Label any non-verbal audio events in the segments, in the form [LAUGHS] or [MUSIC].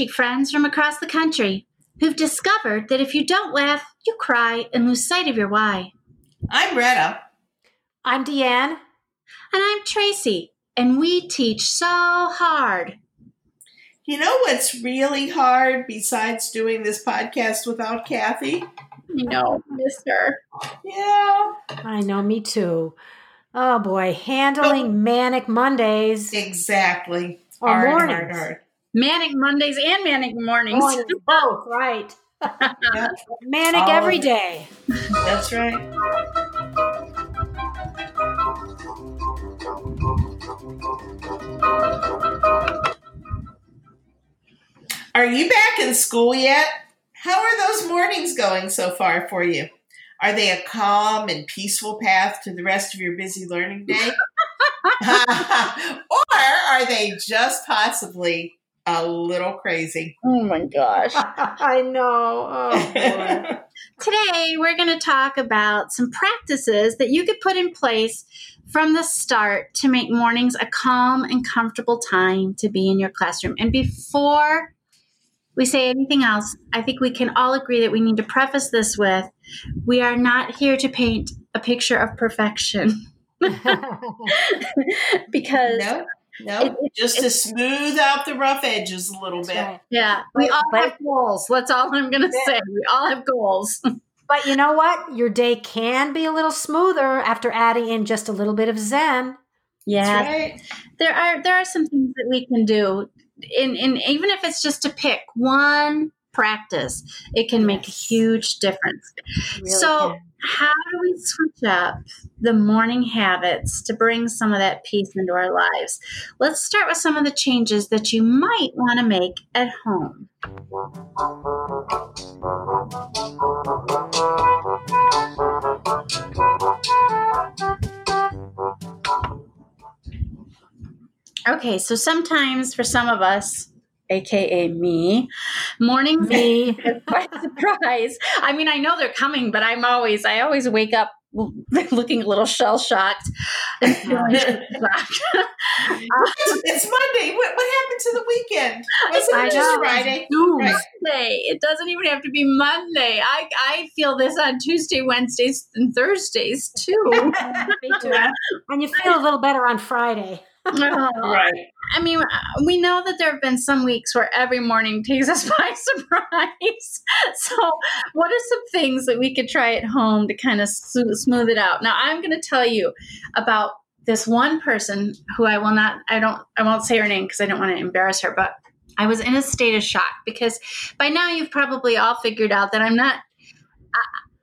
teaching friends from across the country who've discovered that if you don't laugh, you cry and lose sight of your why. I'm Retta. I'm Deanne. And I'm Tracy, and we teach so hard. You know what's really hard besides doing this podcast without Kathy? You know, mister. Yeah. I know, me too. Oh boy, handling oh. manic Mondays. Exactly. Or hard, mornings. Hard, hard. Manic Mondays and manic mornings. mornings [LAUGHS] both, right. [LAUGHS] Manic All every day. That's right. Are you back in school yet? How are those mornings going so far for you? Are they a calm and peaceful path to the rest of your busy learning day? [LAUGHS] or are they just possibly a little crazy? [LAUGHS] Oh my gosh. I know. Oh, [LAUGHS] Today, we're going to talk about some practices that you could put in place from the start to make mornings a calm and comfortable time to be in your classroom. And before we say anything else, I think we can all agree that we need to preface this with we are not here to paint a picture of perfection. [LAUGHS] because no, no, it, it, just to smooth out the rough edges a little bit. Right. Yeah, we all have goals. That's all I'm going to say. We all have goals. [LAUGHS] But you know what? Your day can be a little smoother after adding in just a little bit of Zen. Yeah, right. there are there are some things that we can do in, in even if it's just to pick one practice, it can yes. make a huge difference. Really so, can. how do we switch up the morning habits to bring some of that peace into our lives? Let's start with some of the changes that you might want to make at home. Okay, so sometimes for some of us, aka me, morning me by [LAUGHS] surprise. I mean, I know they're coming, but I'm always I always wake up [LAUGHS] looking a little shell shocked. [LAUGHS] it's, Monday. What, what happened to the weekend? Wasn't it just Friday? Tuesday. It doesn't even have to be Monday. I I feel this on Tuesday, Wednesdays, and Thursdays too. And you feel a little better on Friday. [LAUGHS] right. I mean, uh, we know that there have been some weeks where every morning takes us [LAUGHS] by surprise. So, what are some things that we could try at home to kind of smooth it out? Now, I'm going to tell you about this one person who I will not, I don't, I won't say her name because I don't want to embarrass her, but I was in a state of shock because by now you've probably all figured out that I'm not, I,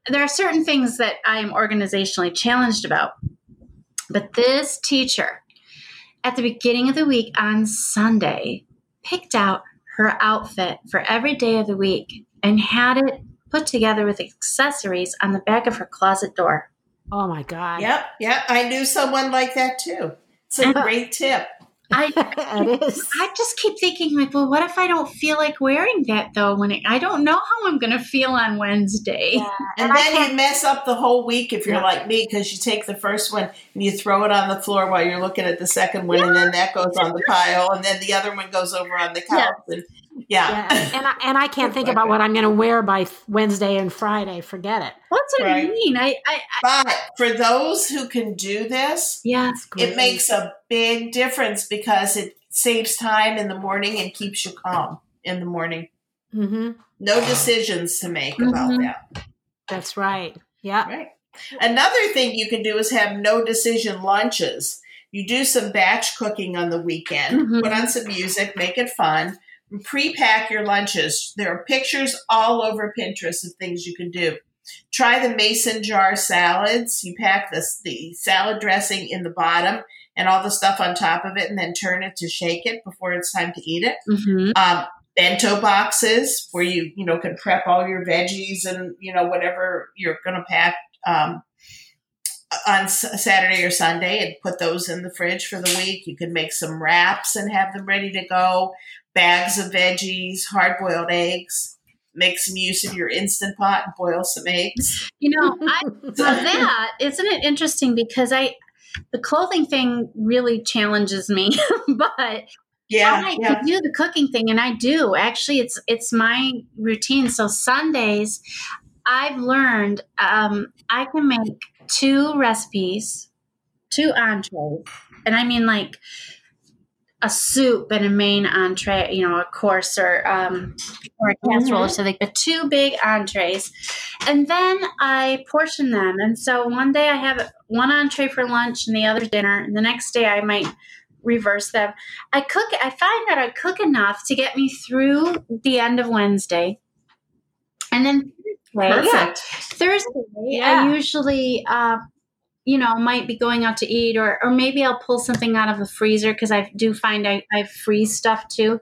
there are certain things that I am organizationally challenged about. But this teacher, at the beginning of the week on Sunday, picked out her outfit for every day of the week and had it put together with accessories on the back of her closet door. Oh my God. Yep. Yep. I knew someone like that too. It's a [LAUGHS] great tip. I. [LAUGHS] I just keep thinking like, well, what if I don't feel like wearing that though? When it, I don't know how I'm going to feel on Wednesday, yeah. [LAUGHS] and, and then you mess up the whole week if you're yeah. like me because you take the first one and you throw it on the floor while you're looking at the second one, yeah. and then that goes on the pile, and then the other one goes over on the couch, and yeah. yeah. [LAUGHS] And I, and I can't think about what I'm going to wear by Wednesday and Friday. Forget it. What's what right. I mean? I, I, I, but for those who can do this, yeah, it makes a big difference because it saves time in the morning and keeps you calm in the morning. Mm-hmm. No decisions to make mm-hmm. about that. That's right. Yeah. Right. Another thing you can do is have no decision lunches. You do some batch cooking on the weekend, mm-hmm. put on some music, make it fun pre-pack your lunches. There are pictures all over Pinterest of things you can do. Try the mason jar salads. You pack the, the salad dressing in the bottom and all the stuff on top of it, and then turn it to shake it before it's time to eat it. Mm-hmm. Um, bento boxes where you you know can prep all your veggies and you know whatever you're going to pack um, on Saturday or Sunday and put those in the fridge for the week. You can make some wraps and have them ready to go bags of veggies, hard boiled eggs. Make some use of your instant pot and boil some eggs. You know, [LAUGHS] I love that. Isn't it interesting? Because I, the clothing thing really challenges me, [LAUGHS] but Yeah, I yeah. do the cooking thing, and I do actually. It's it's my routine. So Sundays, I've learned um, I can make two recipes, two entrees, and I mean like a soup and a main entree, you know, a course or um, or a casserole or something, but two big entrees, and then I portion them. And so one day I have one entree for lunch and the other dinner, and the next day I might reverse them. I cook. I find that I cook enough to get me through the end of Wednesday, and then Thursday, yeah, Thursday Yeah. I usually. Uh, you know, might be going out to eat, or or maybe I'll pull something out of the freezer because I do find I, I freeze stuff too.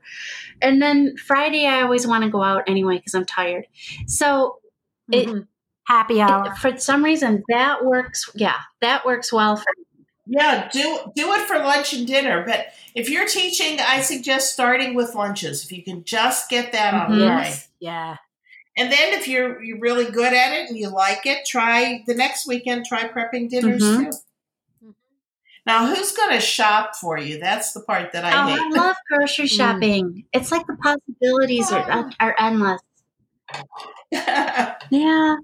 And then Friday, I always want to go out anyway because I'm tired. So It- Mhm. happy hour. it, for some reason, that works. Yeah, that works well for me. Yeah, do do it for lunch and dinner. But if you're teaching, I suggest starting with lunches. If you can just get that out of the way. Yeah. And then if you're you're really good at it and you like it, try the next weekend. Try prepping dinners Mhm. too. Now, who's going to shop for you? That's the part that Oh, I I love grocery Mm. shopping. It's like the possibilities are, are endless. hate. [LAUGHS] Yeah.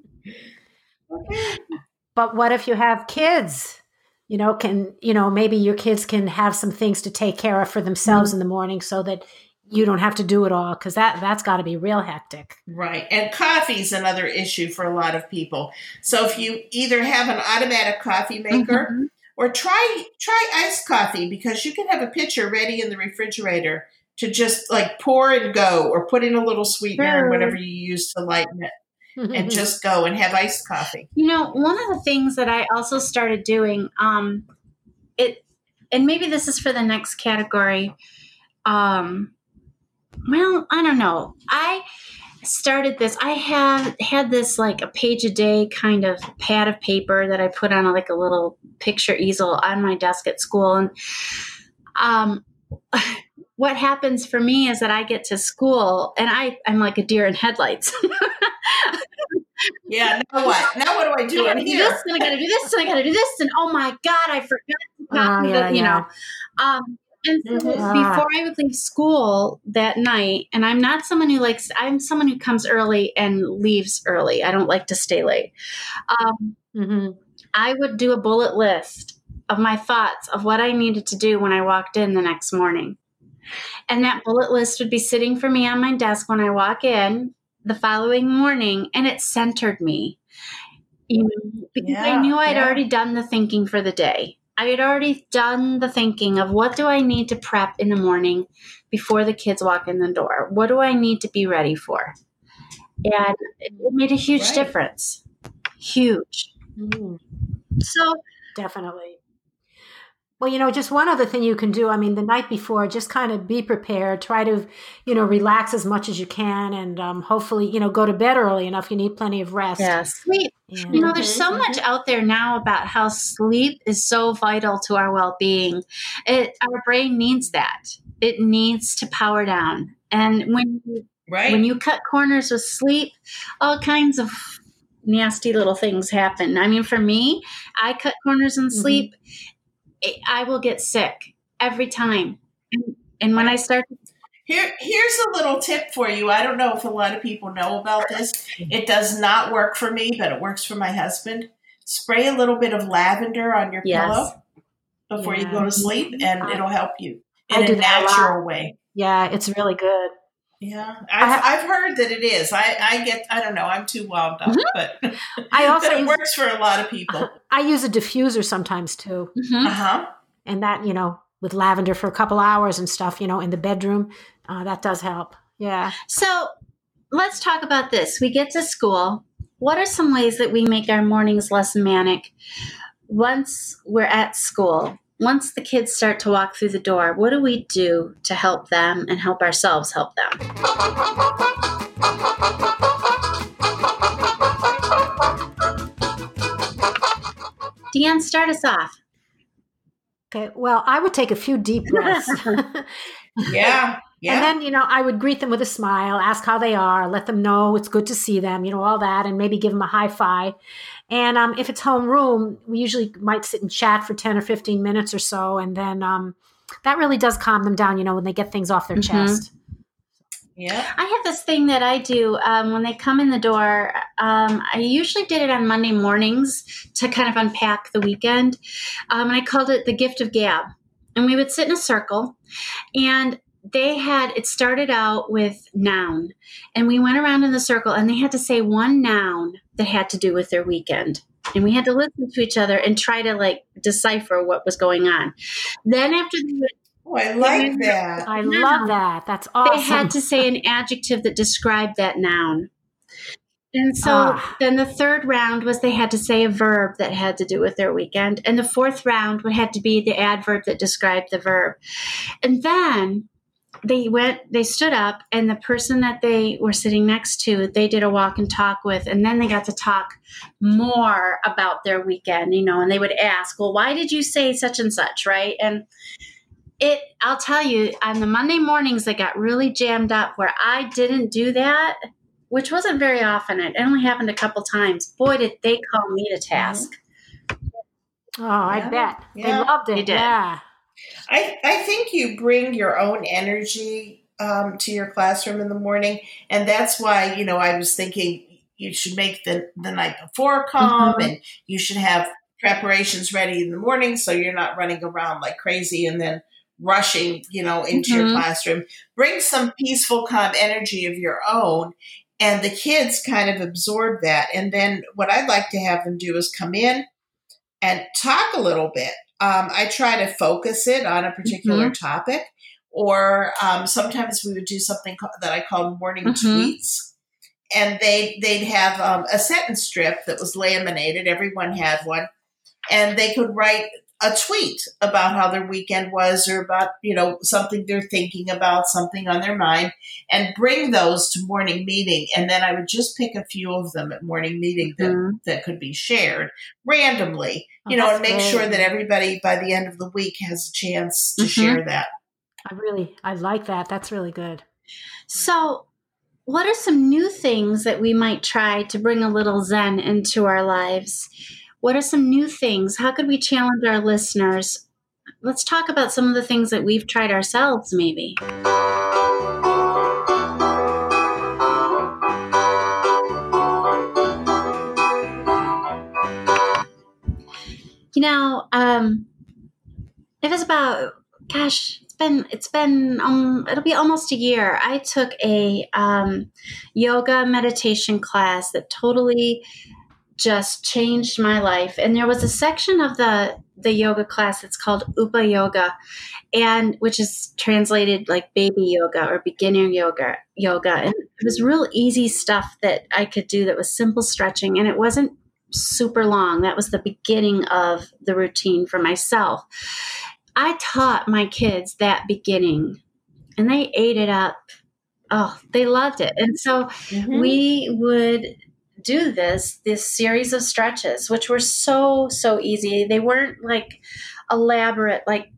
But what if you have kids? You know, can you know maybe your kids can have some things to take care of for themselves in the morning, so that you don't have to do it all because that that's got to be real hectic. right, and coffee's another issue for a lot of people. So if you either have an automatic coffee maker. Mhm. or try try iced coffee because you can have a pitcher ready in the refrigerator to just like pour and go or put in a little sweetener Sure. and whatever you use to lighten it and [LAUGHS] just go and have iced coffee You know, one of the things that I also started doing, um, it, and maybe this is for the next category. Um, well, I don't know. I started this. I have had this like a page a day kind of pad of paper that I put on a, like a little picture easel on my desk at school, and um. [LAUGHS] What happens for me is that I get to school and I, I'm like a deer in headlights. yeah now what now what do i [LAUGHS] do I gotta do this, and I gotta do this, and I gotta do this, and oh my god, I forgot to copy Oh, yeah, the, you yeah. know. Um, and so Mhm. Ah. before I would leave school that night, and I'm not someone who likes. I'm someone who comes early and leaves early. I don't like to stay late. Um, Mhm. I would do a bullet list of my thoughts of what I needed to do when I walked in the next morning. And that bullet list would be sitting for me on my desk when I walk in the following morning, and it centered me. You know, because I knew I'd yeah. already done the thinking for the day. I had already done the thinking of what do I need to prep in the morning before the kids walk in the door? What do I need to be ready for? And it made a huge Right. difference. Huge. Mhm. So Definitely. Well, you know, just one other thing you can do. I mean, the night before, just kind of be prepared. Try to, you know, relax as much as you can, and um, hopefully, you know, go to bed early enough. You need plenty of rest. Yeah, sleep. And- You know, there's Mhm, so much out there now about how sleep is so vital to our well-being. It our brain needs that. It needs to power down. And when you, right when you cut corners with sleep, all kinds of nasty little things happen. I mean, for me, I cut corners in sleep. I- I will get sick every time. And, and when I start Here, here's a little tip for you. I don't know if a lot of people know about this. Mm-hmm. It does not work for me, but it works for my husband. Spray a little bit of lavender on your Yes. pillow before you go to sleep, and I- it'll help you in a a natural way. yeah, it's really good. Yeah, I I've, ha- I've heard that it is. I, I get, I don't know, I'm too wound up, but I [LAUGHS] also but it use- works for a lot of people. [LAUGHS] I use a diffuser sometimes too, Mhm. Uh huh. and that you know, with lavender for a couple hours and stuff, you know, in the bedroom, uh, that does help. Yeah. So let's talk about this. We get to school. What are some ways that we make our mornings less manic? Once we're at school, once the kids start to walk through the door, what do we do to help them and help ourselves help them? Deanne, start us off. Okay. Well, I would take a few deep breaths. [LAUGHS] [LAUGHS] Yeah. Yeah. And then, you know, I would greet them with a smile, ask how they are, let them know it's good to see them, you know, all that, and maybe give them a high five. And um, if it's homeroom, we usually might sit and chat for 10 or 15 minutes or so. And then, um, that really does calm them down. You know, when they get things off their mm-hmm. chest. Yeah. I have this thing that I do um, when they come in the door. Um, I usually did it on Monday mornings to kind of unpack the weekend. Um, and I called it the gift of gab. And we would sit in a circle and they had it started out with noun and we went around in the circle and they had to say one noun that had to do with their weekend and we had to listen to each other and try to like decipher what was going on then after the Oh, I like that. I love that. That's awesome. They had to say an adjective that described that noun. And so ah. then the third round was they had to say a verb that had to do with their weekend. And the fourth round would have to be the adverb that described the verb. And then they went they stood up and the person that they were sitting next to they did a walk and talk with and then they got to talk more about their weekend you know and they would ask well why did you say such and such? Right? And it i'll tell you on the monday mornings that got really jammed up where i didn't do that which wasn't very often. It only happened a couple times. Boy did they call me to mm-hmm. task. Oh i bet. Yeah. they loved it. They did. yeah I, I think you bring your own energy um, to your classroom in the morning. And that's why, you know, I was thinking you should make the, the night before calm mm-hmm. and you should have preparations ready in the morning so you're not running around like crazy and then rushing, you know, into mm-hmm. your classroom. Bring some peaceful, calm energy of your own. And the kids kind of absorb that. And then what I'd like to have them do is come in and talk a little bit um, I try to focus it on a particular mm-hmm. topic, or um, sometimes we would do something that I call morning mm-hmm. tweets, and they they'd have um, a sentence strip that was laminated. Everyone had one, and they could write a tweet about how their weekend was or about you know something they're thinking about something on their mind and bring those to morning meeting and then i would just pick a few of them at morning meeting that, mm-hmm. that could be shared randomly you oh, know and make great. sure that everybody by the end of the week has a chance to mm-hmm. share that i really i like that that's really good so what are some new things that we might try to bring a little zen into our lives what are some new things? How could we challenge our listeners? Let's talk about some of the things that we've tried ourselves, maybe. You know, um, it was about, gosh, it's been it's been um, it'll be almost a year. I took a um, yoga meditation class that totally just changed my life. And there was a section of the the yoga class that's called Upa Yoga, and which is translated like baby yoga or beginner yoga yoga. And it was real easy stuff that I could do that was simple stretching and it wasn't super long. That was the beginning of the routine for myself. I taught my kids that beginning and they ate it up. Oh, they loved it. And so mm-hmm. we would do this this series of stretches which were so so easy. They weren't like elaborate like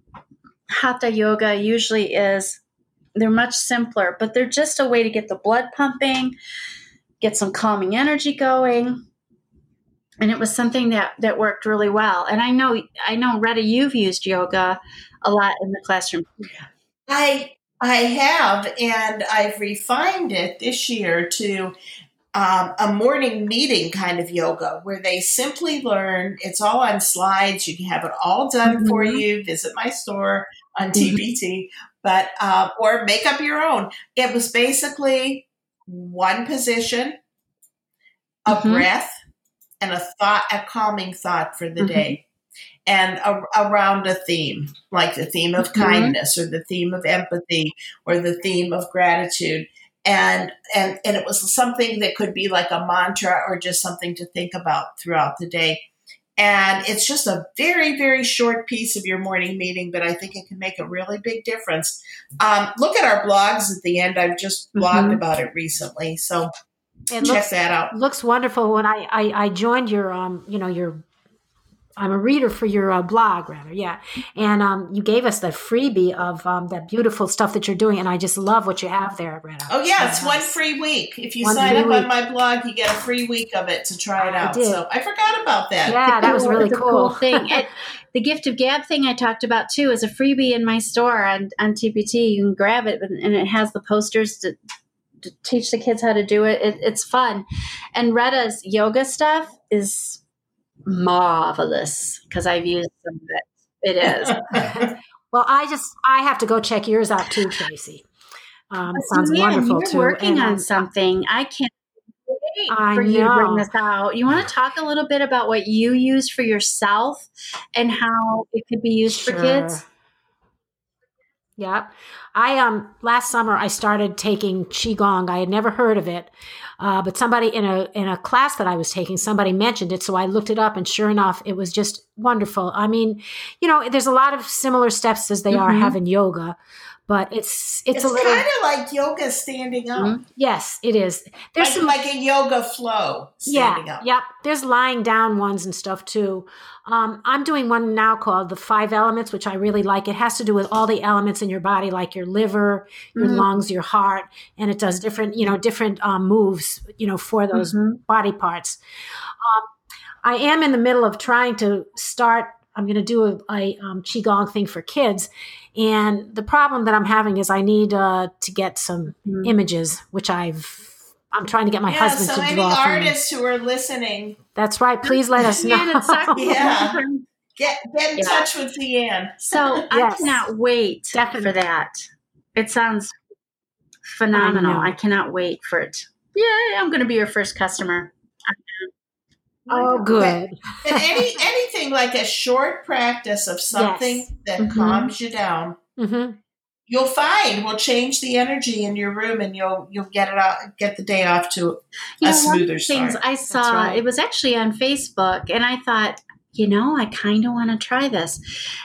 hatha yoga usually is. They're much simpler but they're just a way to get the blood pumping get some calming energy going. And it was something that that worked really well. And i know i know retta you've used yoga a lot in the classroom. I i have and i've refined it this year to um, a morning meeting kind of yoga where they simply learn. It's all on slides. You can have it all done mm-hmm. for you. Visit my store on mm-hmm. TPT, but uh, or make up your own. It was basically one position, a mm-hmm. breath, and a thought, a calming thought for the mm-hmm. day. And a, around a theme, like the theme of mm-hmm. kindness or the theme of empathy or the theme of gratitude and and and it was something that could be like a mantra or just something to think about throughout the day. And it's just a very very short piece of your morning meeting but i think it can make a really big difference. Um, look at our blogs at the end. I've just blogged mm-hmm. about it recently so it check looks, that out. looks wonderful. When I, I i joined your um you know your I'm a reader for your uh, blog, rather, yeah. And um, you gave us the freebie of um, that beautiful stuff that you're doing, and I just love what you have there, Retta. Oh yeah, it's one free week. If you one sign up week. on my blog, you get a free week of it to try it out. I did. So I forgot about that. Yeah, that was [LAUGHS] really cool. cool thing. It, [LAUGHS] the gift of gab thing I talked about too is a freebie in my store on, on TPT. You can grab it and it has the posters to, to teach the kids how to do it. it. It's fun. And Retta's yoga stuff is marvelous because I've used some of it. It is. [LAUGHS] well, I just I have to go check yours out too, Tracy. Um, sounds yeah, wonderful you're too. Working and, on something, I can't I for know. you to bring this out. You want to talk a little bit about what you use for yourself and how it could be used sure. for kids? Yep. I um last summer I started taking qigong. I had never heard of it, uh, but somebody in a in a class that I was taking, somebody mentioned it, so I looked it up, and sure enough, it was just wonderful. I mean, you know, there's a lot of similar steps as they mm-hmm. are having yoga, but it's it's, it's a little kind of like yoga standing up. Mm-hmm. Yes, it is. There's like, some like a yoga flow. yeah, up. Yep. There's lying down ones and stuff too. Um, I'm doing one now called the five elements, which I really like. It has to do with all the elements in your body, like your liver, your mm-hmm. lungs, your heart, and it does different, you know, different um, moves, you know, for those mm-hmm. body parts. Um, I am in the middle of trying to start. I'm going to do a, a um, qigong thing for kids, and the problem that I'm having is I need uh, to get some mm. images, which I've I'm trying to get my yeah, husband so to any draw. artists who are listening, that's right. Please let us [LAUGHS] know. yeah. [LAUGHS] Get get in yeah. touch with Deanne. So [LAUGHS] yes. I cannot wait Definitely. for that. It sounds phenomenal. I, I cannot wait for it. Yeah, I'm going to be your first customer. Oh, good. But any anything like a short practice of something yes. that mm-hmm. calms you down, mm-hmm. you'll find will change the energy in your room, and you'll you'll get it out, get the day off to you a know, smoother start. Things I saw right. it was actually on Facebook, and I thought, you know, I kind of want to try this.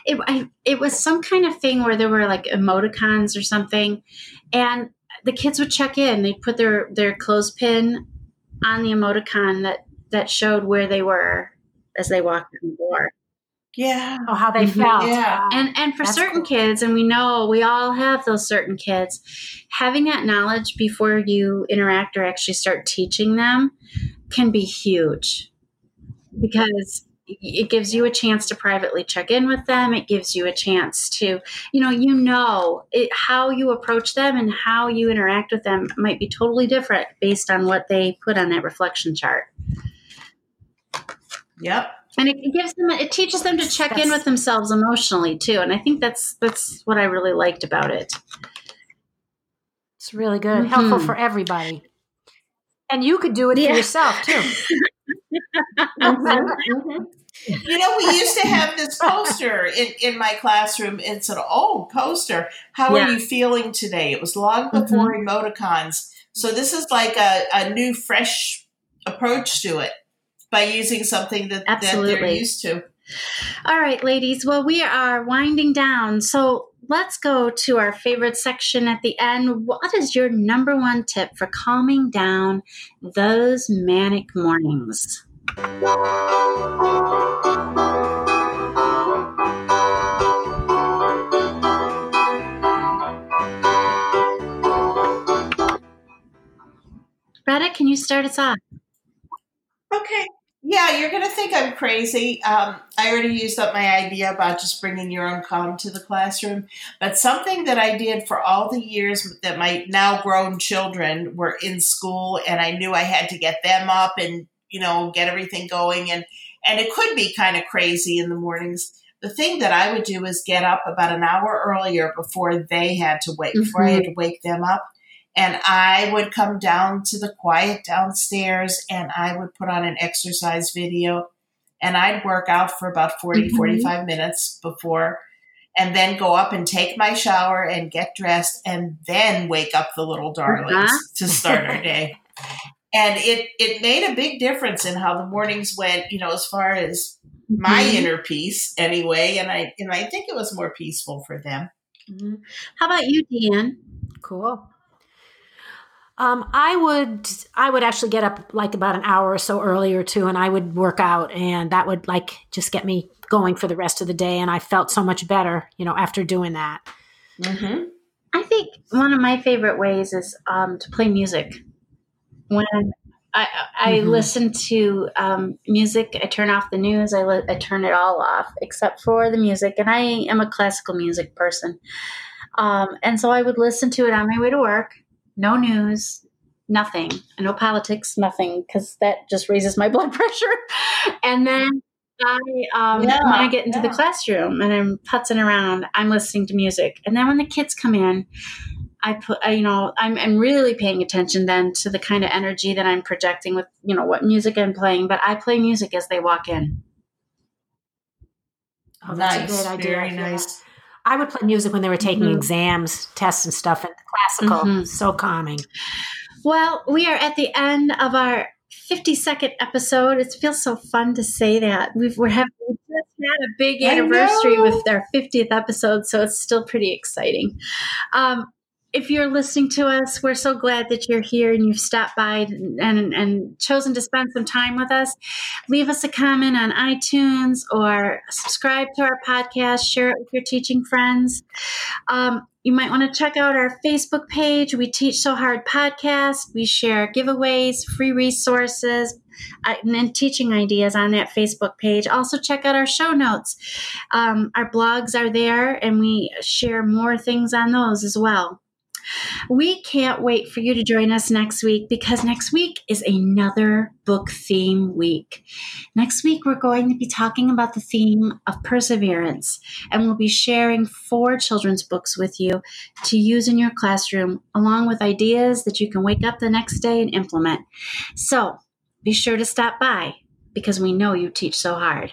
It I, it was some kind of thing where there were like emoticons or something, and the kids would check in. They'd put their their clothespin on the emoticon that that showed where they were as they walked in the door. Yeah. Oh, how they mm-hmm. felt. Yeah. And and for That's certain cool. kids, and we know we all have those certain kids, having that knowledge before you interact or actually start teaching them can be huge. Because it gives you a chance to privately check in with them it gives you a chance to you know you know it, how you approach them and how you interact with them might be totally different based on what they put on that reflection chart Yep. And it gives them it teaches them to check that's, in with themselves emotionally too. And I think that's that's what I really liked about it. It's really good. Mm-hmm. Helpful for everybody. And you could do it yeah. for yourself too. [LAUGHS] mm-hmm. You know, we used to have this poster in, in my classroom. It's an old poster. How yeah. are you feeling today? It was long before mm-hmm. emoticons. So this is like a, a new, fresh approach to it by using something that, Absolutely. that they're used to. All right, ladies. Well, we are winding down. So let's go to our favorite section at the end. What is your number one tip for calming down those manic mornings? Retta, can you start us off? Okay. Yeah, you're going to think I'm crazy. Um, I already used up my idea about just bringing your own calm to the classroom. But something that I did for all the years that my now grown children were in school, and I knew I had to get them up and you know get everything going, and and it could be kind of crazy in the mornings. The thing that I would do is get up about an hour earlier before they had to wake, mm-hmm. before I had to wake them up and I would come down to the quiet downstairs and I would put on an exercise video and I'd work out for about 40, mm-hmm. 45 minutes before and then go up and take my shower and get dressed and then wake up the little darlings uh-huh. to start our [LAUGHS] day. And it, it made a big difference in how the mornings went, you know, as far as my mm-hmm. inner peace anyway. And I, and I think it was more peaceful for them. Mm-hmm. How about you, Deanne? Cool. Um, I would I would actually get up like about an hour or so earlier too, and I would work out, and that would like just get me going for the rest of the day. And I felt so much better, you know, after doing that. Mm-hmm. I think one of my favorite ways is um, to play music. When I, I mm-hmm. listen to um, music. I turn off the news. I, li- I turn it all off except for the music. And I am a classical music person. Um, and so I would listen to it on my way to work. No news, nothing, no politics, nothing, because that just raises my [LAUGHS] blood pressure. and then I, um, yeah, when I get into yeah. the classroom and I'm putzing around, I'm listening to music. And then when the kids come in, I put, I, you know, I'm, I'm really paying attention then to the kind of energy that I'm projecting with, you know, what music I'm playing. But I play music as they walk in. Oh, that's nice. a great idea. Very nice. I would play music when they were taking mm-hmm. exams, tests, and stuff, and classical. Mm-hmm. So calming. Well, we are at the end of our 52nd episode. It feels so fun to say that. We've, we're having had a big anniversary with our 50th episode, so it's still pretty exciting. Um, if you're listening to us, we're so glad that you're here and you've stopped by and, and, and, chosen to spend some time with us. Leave us a comment on iTunes or subscribe to our podcast, share it with your teaching friends. Um, you might want to check out our Facebook page. We Teach So Hard podcast. We share giveaways, free resources, uh, and teaching ideas on that Facebook page. Also, check out our show notes. Um, our blogs are there, and we share more things on those as well. We can't wait for you to join us next week because next week is another book theme week. Next week, we're going to be talking about the theme of perseverance, and we'll be sharing four children's books with you to use in your classroom, along with ideas that you can wake up the next day and implement. So be sure to stop by because we know you teach so hard.